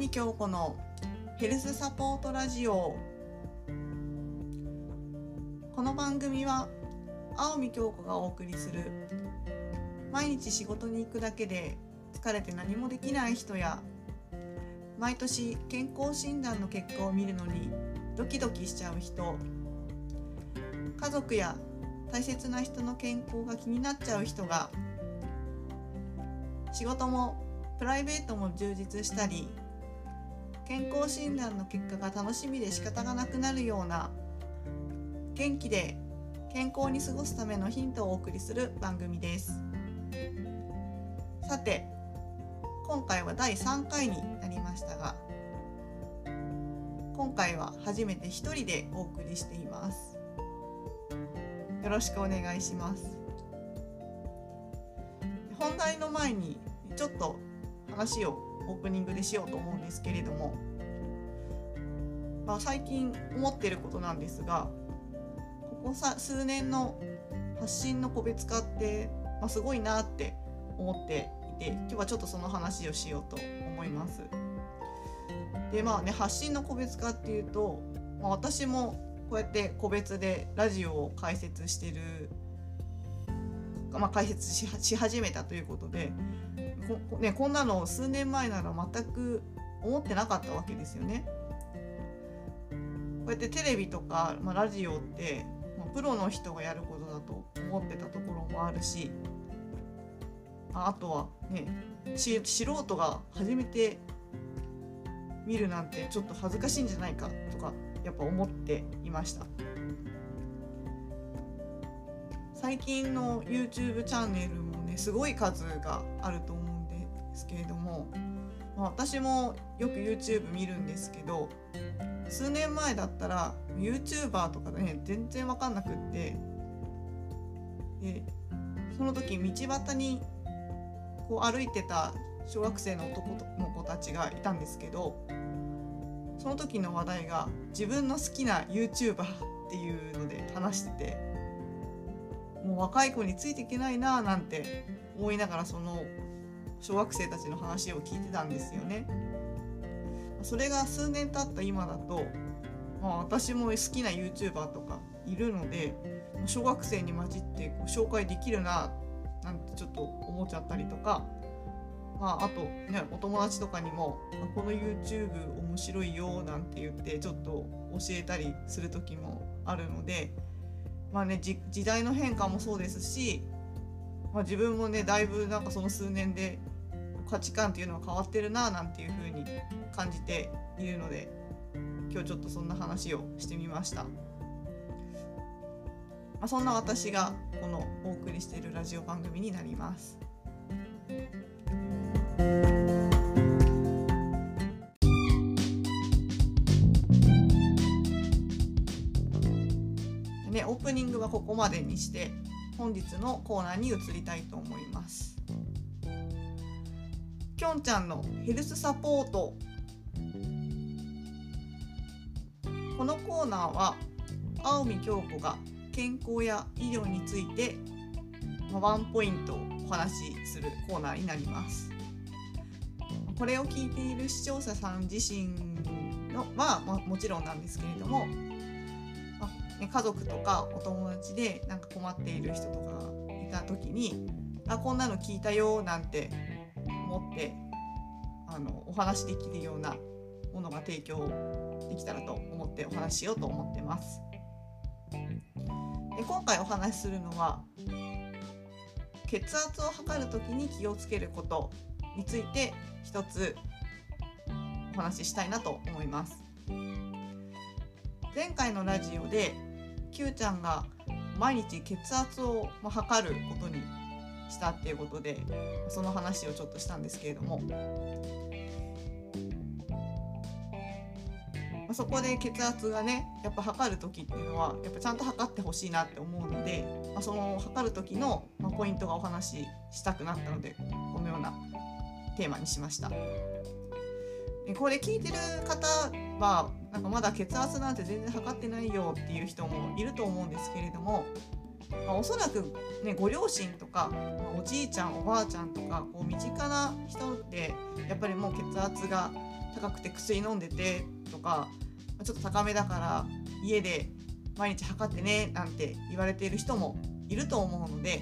見京子のヘルスサポートラジオこの番組は青見京子がお送りする。毎日仕事に行くだけで疲れて何もできない人や。毎年健康診断の結果を見るのにドキドキしちゃう人。家族や大切な人の健康が気になっちゃう人が。仕事もプライベートも充実したり。健康診断の結果が楽しみで仕方がなくなるような元気で健康に過ごすためのヒントをお送りする番組です。さて今回は第3回になりましたが今回は初めて一人でお送りしています。よろしくお願いします。本題の前にちょっと話をオープニングでしようと思うんですけれども、まあ、最近思ってることなんですがここさ数年の発信の個別化って、まあ、すごいなって思っていて今日はちょっとその話をしようと思います。でまあね発信の個別化っていうと、まあ、私もこうやって個別でラジオを解説してる、まあ、解説し始めたということでこ,、ね、こんなの数年前なら全く思ってなかったわけですよね。こうやってテレビとか、まあ、ラジオって、プロの人がやることだと思ってたところもあるしあとはね素人が初めて見るなんてちょっと恥ずかしいんじゃないかとかやっぱ思っていました最近の YouTube チャンネルもねすごい数があると思ですけれども、まあ、私もよく YouTube 見るんですけど数年前だったら YouTuber とかね全然分かんなくってでその時道端にこう歩いてた小学生の男の子たちがいたんですけどその時の話題が自分の好きな YouTuber っていうので話しててもう若い子についていけないなーなんて思いながらその小学生たちの話を聞いてたんですよね。それが数年経った今だと、まあ、私も好きな YouTuber とかいるので小学生に混じってこう紹介できるななんてちょっと思っちゃったりとかまあ、あと、ね、お友達とかにも「この YouTube 面白いよ」なんて言ってちょっと教えたりする時もあるので、まあね、時代の変化もそうですし、まあ、自分もねだいぶなんかその数年で価値観っていうのは変わってるななんていう風に感じているので今日ちょっとそんな話をしてみました。まあ、そんな私がこのお送りしているラジオ番組になります。ね、オープニングはここまでにして本日のコーナーに移りたいと思います。きょんちゃんのヘルスサポートこのコーナーは青見京子が健康や医療についてワンポイントお話しするコーナーになります。これを聞いている視聴者さん自身のは、まあ、もちろんなんですけれども、まあね、家族とかお友達でなんか困っている人とかいた時に「あこんなの聞いたよ」なんて思ってあのお話できるようなものが提供できたらと思ってお話ししようと思ってます。で今回お話しするのは血圧を測る時に気をつけることについて一つお話ししたいなと思います前回のラジオで Q ちゃんが毎日血圧を測ることにしたっていうことでその話をちょっとしたんですけれどもそこで血圧がねやっぱ測る時っていうのはやっぱちゃんと測ってほしいなって思うので、まあ、その測る時の、ポイントがお話ししたくなったのでこのようなテーマにしました。これ聞いてる方はなんかまだ血圧なんて全然測ってないよっていう人もいると思うんですけれども、まあ、おそらく、ね、ご両親とか、まあ、おじいちゃんおばあちゃんとかこう身近な人ってやっぱりもう血圧が高くて薬飲んでてとかちょっと高めだから家で毎日測ってねなんて言われている人もいると思うので、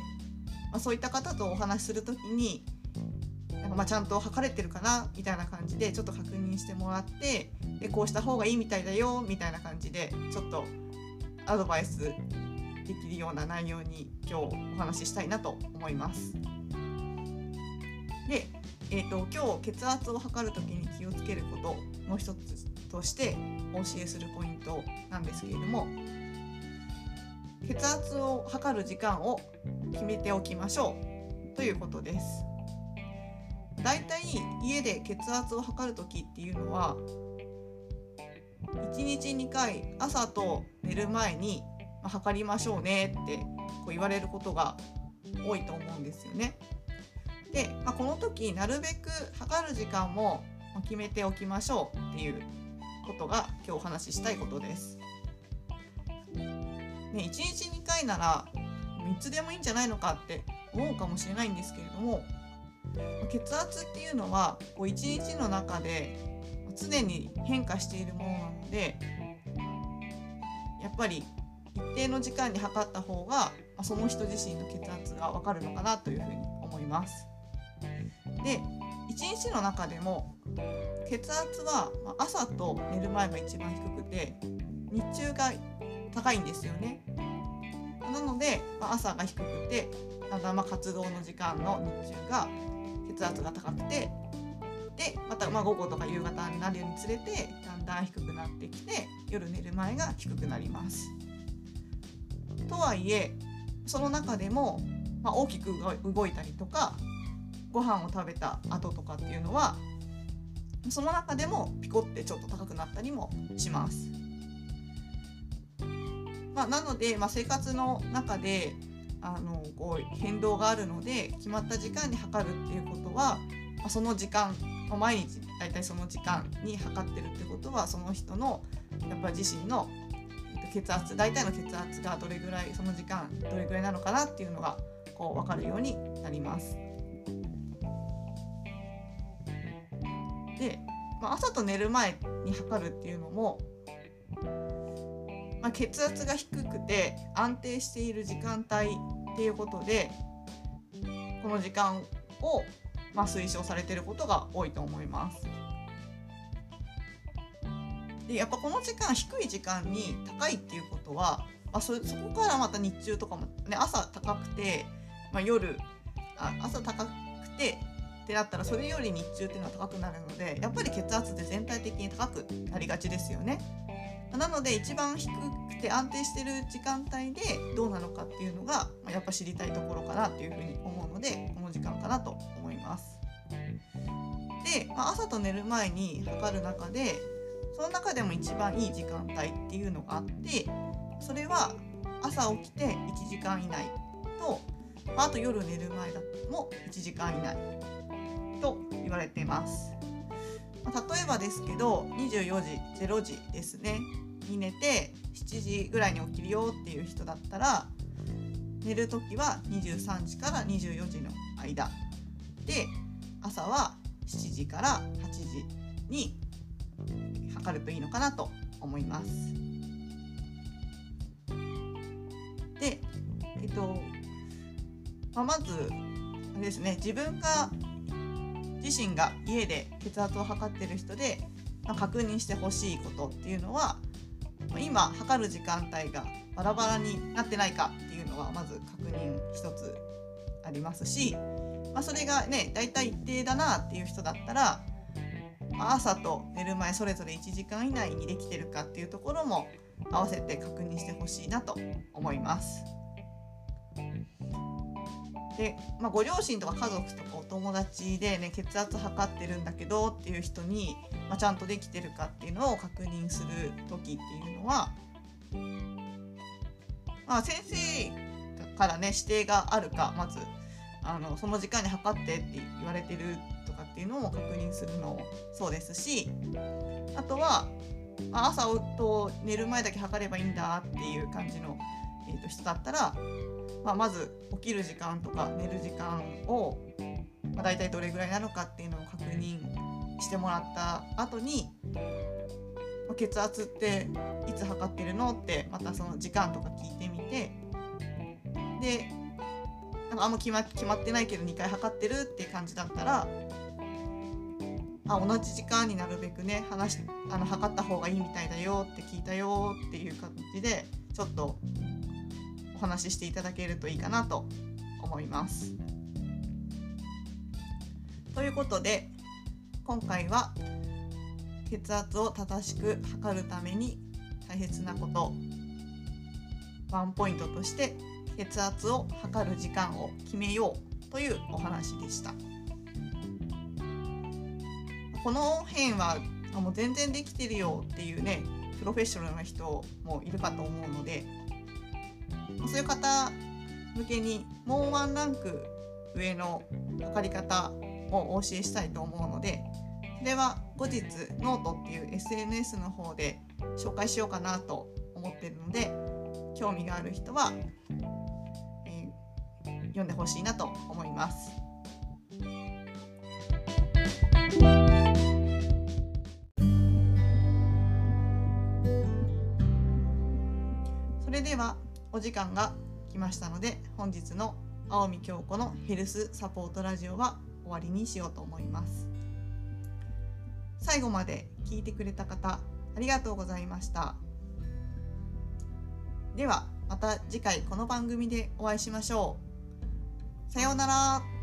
まあ、そういった方とお話しする時になんかまちゃんと測れてるかなみたいな感じでちょっと確認してもらってでこうした方がいいみたいだよみたいな感じでちょっとアドバイスできるような内容に今日お話ししたいなと思います。で、えーと、今日血圧を測る時に気をつけることの一つとしてお教えするポイントなんですけれども血圧を測る時間を決めておきましょうということです。だいたい家で血圧を測る時っていうのは1日2回朝と寝る前にま測りましょうねってこう言われることが多いと思うんですよね。で、まあ、この時なるべく測る時間も決めておきましょうっていうことが今日お話ししたいことです。ね、1日2回なら3つでもいいんじゃないのかって思うかもしれないんですけれども血圧っていうのはこう1日の中で常に変化しているものなのでやっぱり一定の時間に測った方がその人自身の血圧が分かるのかなというふうに思います。で1日の中でも血圧は朝と寝る前が一番低くて日中が高いんですよね。なので、ま、朝が低くてだんだんま活動の時間の日中が血圧が高くてでまたま午後とか夕方になるにつれてだんだん低くなってきて夜寝る前が低くなります。とはいえその中でも、まあ、大きく動いたりとかご飯を食べた後とかっていうのはその中でもピコってちょっと高くなったりもします。まあ、なので、まあ、生活の中であのこう変動があるので決まった時間に測るっていうことは、まあ、その時間、毎日大体その時間に測ってるってことはその人のやっぱ自身の血圧大体の血圧がどれぐらいその時間どれぐらいなのかなっていうのがこう分かるようになります。で、まあ、朝と寝る前に測るっていうのもまあ、血圧が低くて安定している時間帯っていうことでこの時間を、まあ、推奨されてることが多いと思います。でやっぱこの時間低い時間に高いっていうことは、まあ、そそこからまた日中とかも、ね、朝高くて、まあ、夜あ朝高くてってなったらそれより日中っていうのは高くなるのでやっぱり血圧って全体的に高くなりがちですよね。なので一番低くて安定してる時間帯でどうなのかっていうのがやっぱ知りたいところかなっていうふうに思うのでこの時間かなと思います。で、まあ、朝と寝る前に測る中でその中でも一番いい時間帯っていうのがあってそれは朝起きて1時間以内と、あ、あと夜寝る前だも1時間以内と言われています。まあ、例えばですけど24時0時ですねに寝て7時ぐらいに起きるよっていう人だったら寝る時は23時から24時の間で朝は7時から8時に測るといいのかなと思います。で、えっとまあ、まずですね自分が自身が家で血圧を測ってる人で、まあ、確認してほしいことっていうのは今測る時間帯がバラバラになってないかっていうのはまず確認一つありますし、まあ、それがね大体一定だなっていう人だったら、朝と寝る前それぞれ1時間以内にできてるかっていうところも合わせて確認してほしいなと思います。で、まあ、ご両親とか家族とかお友達でね血圧測ってるんだけどっていう人に、まあ、ちゃんとできてるかっていうのを確認する時っていうのは、まあ、先生からね指定があるかまずあのその時間に測ってって言われてるっていうのも確認するのもそうですしあとは、朝と寝る前だけ測ればいいんだっていう感じの、えー、と人だったらまあ、まず起きる時間とか寝る時間を、まあ、大体どれぐらいなのかっていうのを確認してもらった後に血圧っていつ測ってるのってまたその時間とか聞いてみてでなんかあんま決ま決まってないけど2回測ってるっていう感じだったらあ同じ時間になるべくね話あの測った方がいいみたいだよって聞いたよっていう感じでちょっとお話ししていただけるといいかなと思います。ということで今回は血圧を正しく測るために大切なことワンポイントとして血圧を測る時間を決めようというお話でした。この辺はもう全然できてるよっていうねプロフェッショナルな人もいるかと思うのでそういう方向けにもうワンランク上の測り方をお教えしたいと思うのでそれは後日ノートっていう SNS の方で紹介しようかなと思ってるので興味がある人は、えー、読んでほしいなと思います。それではお時間が来ましたので本日の青見京子のヘルスサポートラジオは終わりにしようと思います。最後まで聞いてくれた方ありがとうございました。ではまた次回この番組でお会いしましょう。さようなら。